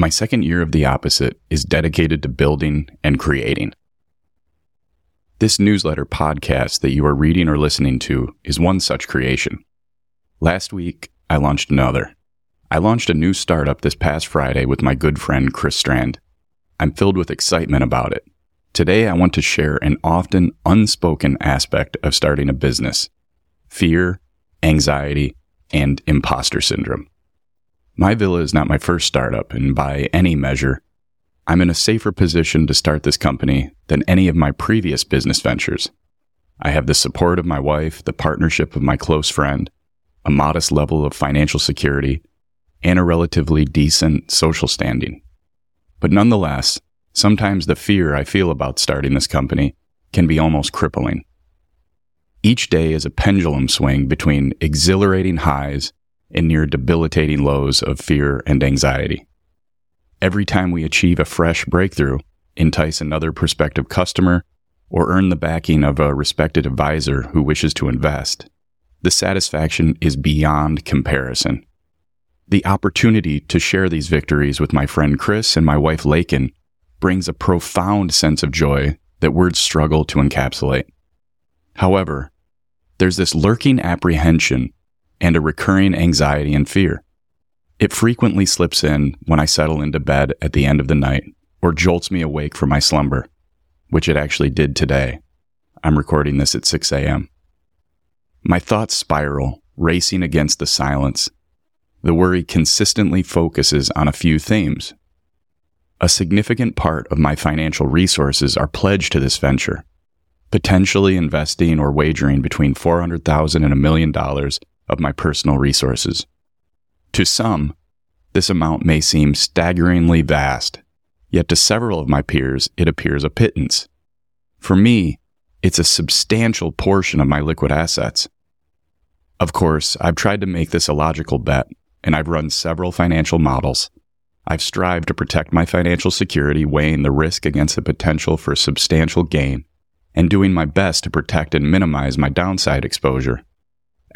My second year of the opposite is dedicated to building and creating. This newsletter podcast that you are reading or listening to is one such creation. Last week, I launched another. I launched a new startup this past Friday with my good friend Chris Strandt. I'm filled with excitement about it. Today, I want to share an often unspoken aspect of starting a business fear, anxiety, and imposter syndrome. MyVilla is not my first startup, and by any measure, I'm in a safer position to start this company than any of my previous business ventures. I have the support of my wife, the partnership of my close friend, a modest level of financial security, and a relatively decent social standing. But nonetheless, sometimes the fear I feel about starting this company can be almost crippling. Each day is a pendulum swing between exhilarating highs and near debilitating lows of fear and anxiety. Every time we achieve a fresh breakthrough, entice another prospective customer, or earn the backing of a respected advisor who wishes to invest, the satisfaction is beyond comparison. The opportunity to share these victories with my friend Chris and my wife Laken brings a profound sense of joy that words struggle to encapsulate. However, there's this lurking apprehension and a recurring anxiety and fear. It frequently slips in when I settle into bed at the end of the night or jolts me awake from my slumber, which it actually did today. I'm recording this at 6 a.m. My thoughts spiral, racing against the silence. The worry consistently focuses on a few themes. A significant part of my financial resources are pledged to this venture, potentially investing or wagering between 400,000 and a million dollars of my personal resources. To some, this amount may seem staggeringly vast, yet to several of my peers, it appears a pittance. For me, it's a substantial portion of my liquid assets. Of course, I've tried to make this a logical bet, and I've run several financial models. I've strived to protect my financial security, weighing the risk against the potential for substantial gain, and doing my best to protect and minimize my downside exposure.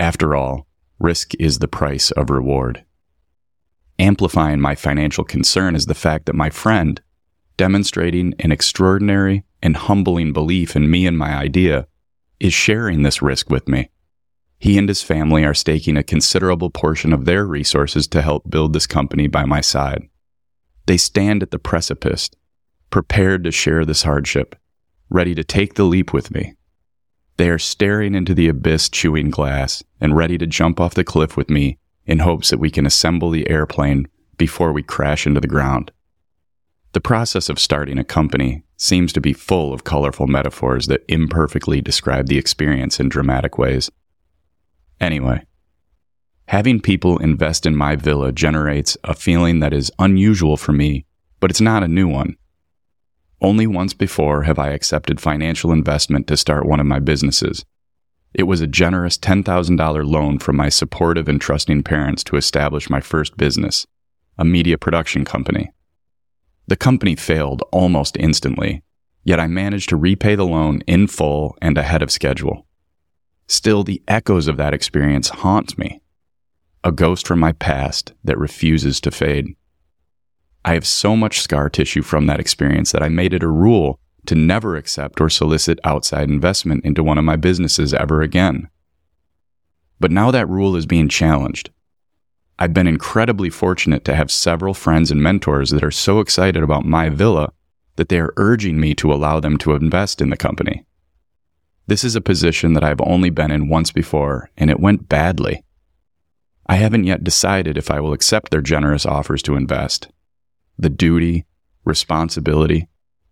After all, risk is the price of reward. Amplifying my financial concern is the fact that my friend, demonstrating an extraordinary and humbling belief in me and my idea, is sharing this risk with me. He and his family are staking a considerable portion of their resources to help build this company by my side. They stand at the precipice, prepared to share this hardship, ready to take the leap with me. They are staring into the abyss, chewing glass, and ready to jump off the cliff with me in hopes that we can assemble the airplane before we crash into the ground. The process of starting a company seems to be full of colorful metaphors that imperfectly describe the experience in dramatic ways. Anyway, having people invest in MyVilla generates a feeling that is unusual for me, but it's not a new one. Only once before have I accepted financial investment to start one of my businesses. It was a generous $10,000 loan from my supportive and trusting parents to establish my first business, a media production company. The company failed almost instantly, yet I managed to repay the loan in full and ahead of schedule. Still, the echoes of that experience haunt me, a ghost from my past that refuses to fade. I have so much scar tissue from that experience that I made it a rule to never accept or solicit outside investment into one of my businesses ever again. But now that rule is being challenged. I've been incredibly fortunate to have several friends and mentors that are so excited about MyVilla that they are urging me to allow them to invest in the company. This is a position that I've only been in once before, and it went badly. I haven't yet decided if I will accept their generous offers to invest, the duty, responsibility,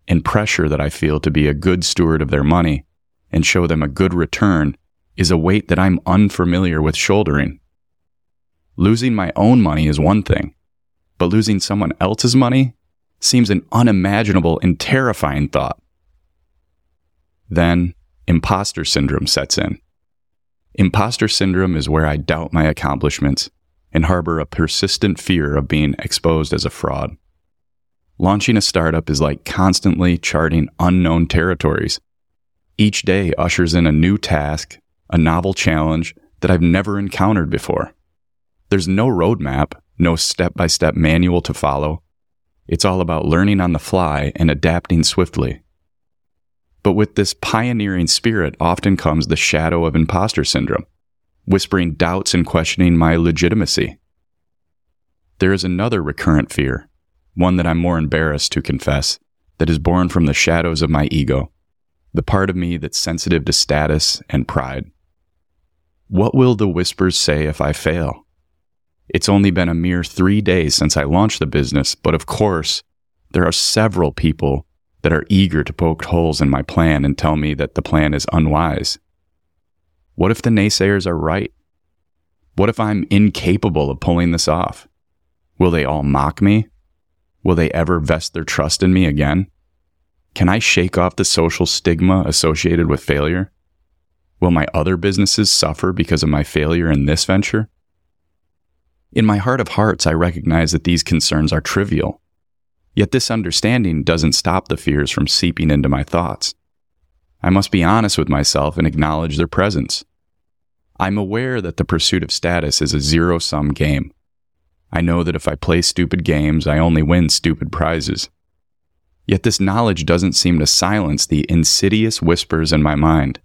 and pressure that I feel to be a good steward of their money and show them a good return is a weight that I'm unfamiliar with shouldering. Losing my own money is one thing, but losing someone else's money seems an unimaginable and terrifying thought. Then, imposter syndrome sets in. Imposter syndrome is where I doubt my accomplishments and harbor a persistent fear of being exposed as a fraud. Launching a startup is like constantly charting unknown territories. Each day ushers in a new task, a novel challenge that I've never encountered before. There's no roadmap, no step by step manual to follow, It's all about learning on the fly and adapting swiftly. But with this pioneering spirit often comes the shadow of imposter syndrome, whispering doubts and questioning my legitimacy. There is another recurrent fear, one that I'm more embarrassed to confess, that is born from the shadows of my ego, the part of me that's sensitive to status and pride. What will the whispers say if I fail? It's only been a mere three days since I launched the business, but of course, there are several people that are eager to poke holes in my plan and tell me that the plan is unwise. What if the naysayers are right? What if I'm incapable of pulling this off? Will they all mock me? Will they ever vest their trust in me again? Can I shake off the social stigma associated with failure? Will my other businesses suffer because of my failure in this venture? In my heart of hearts, I recognize that these concerns are trivial. Yet this understanding doesn't stop the fears from seeping into my thoughts. I must be honest with myself and acknowledge their presence. I'm aware that the pursuit of status is a zero sum game. I know that if I play stupid games, I only win stupid prizes. Yet this knowledge doesn't seem to silence the insidious whispers in my mind.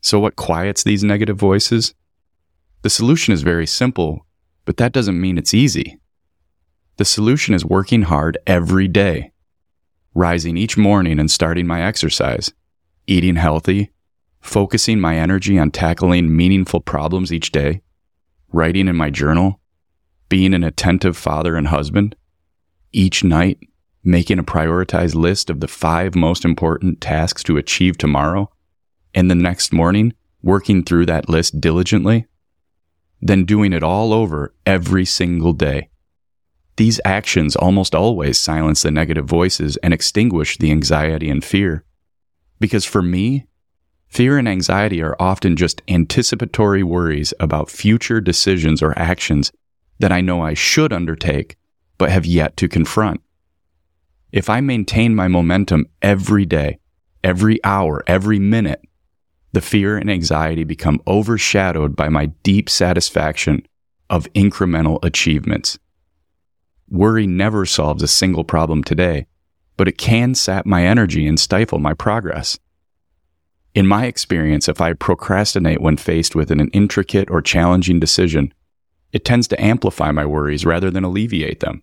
So, what quiets these negative voices? The solution is very simple, but that doesn't mean it's easy. The solution is working hard every day, rising each morning and starting my exercise, eating healthy, focusing my energy on tackling meaningful problems each day, writing in my journal, being an attentive father and husband, each night making a prioritized list of the five most important tasks to achieve tomorrow, and the next morning working through that list diligently then doing it all over every single day. These actions almost always silence the negative voices and extinguish the anxiety and fear. Because for me, fear and anxiety are often just anticipatory worries about future decisions or actions that I know I should undertake, but have yet to confront. If I maintain my momentum every day, every hour, every minute, the fear and anxiety become overshadowed by my deep satisfaction of incremental achievements. Worry never solves a single problem today, but it can sap my energy and stifle my progress. In my experience, if I procrastinate when faced with an intricate or challenging decision, it tends to amplify my worries rather than alleviate them.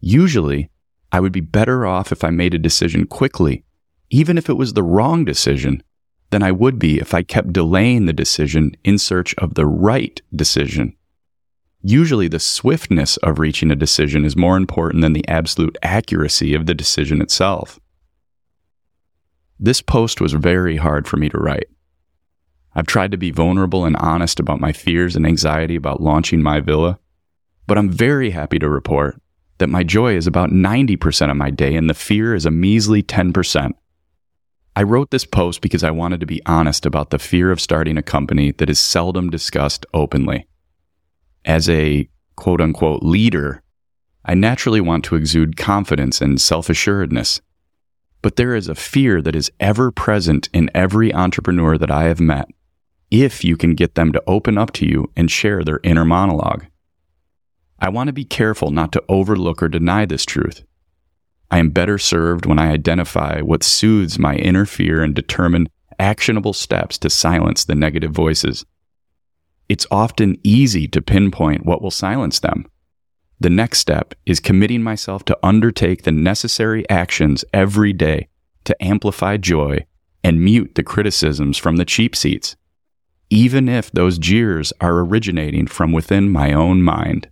Usually, I would be better off if I made a decision quickly, even if it was the wrong decision, than I would be if I kept delaying the decision in search of the right decision. Usually, the swiftness of reaching a decision is more important than the absolute accuracy of the decision itself. This post was very hard for me to write. I've tried to be vulnerable and honest about my fears and anxiety about launching MyVilla, but I'm very happy to report that my joy is about 90% of my day and the fear is a measly 10%. I wrote this post because I wanted to be honest about the fear of starting a company that is seldom discussed openly. As a quote unquote leader, I naturally want to exude confidence and self assuredness. But there is a fear that is ever present in every entrepreneur that I have met, if you can get them to open up to you and share their inner monologue. I want to be careful not to overlook or deny this truth. I am better served when I identify what soothes my inner fear and determine actionable steps to silence the negative voices. It's often easy to pinpoint what will silence them. The next step is committing myself to undertake the necessary actions every day to amplify joy and mute the criticisms from the cheap seats, even if those jeers are originating from within my own mind.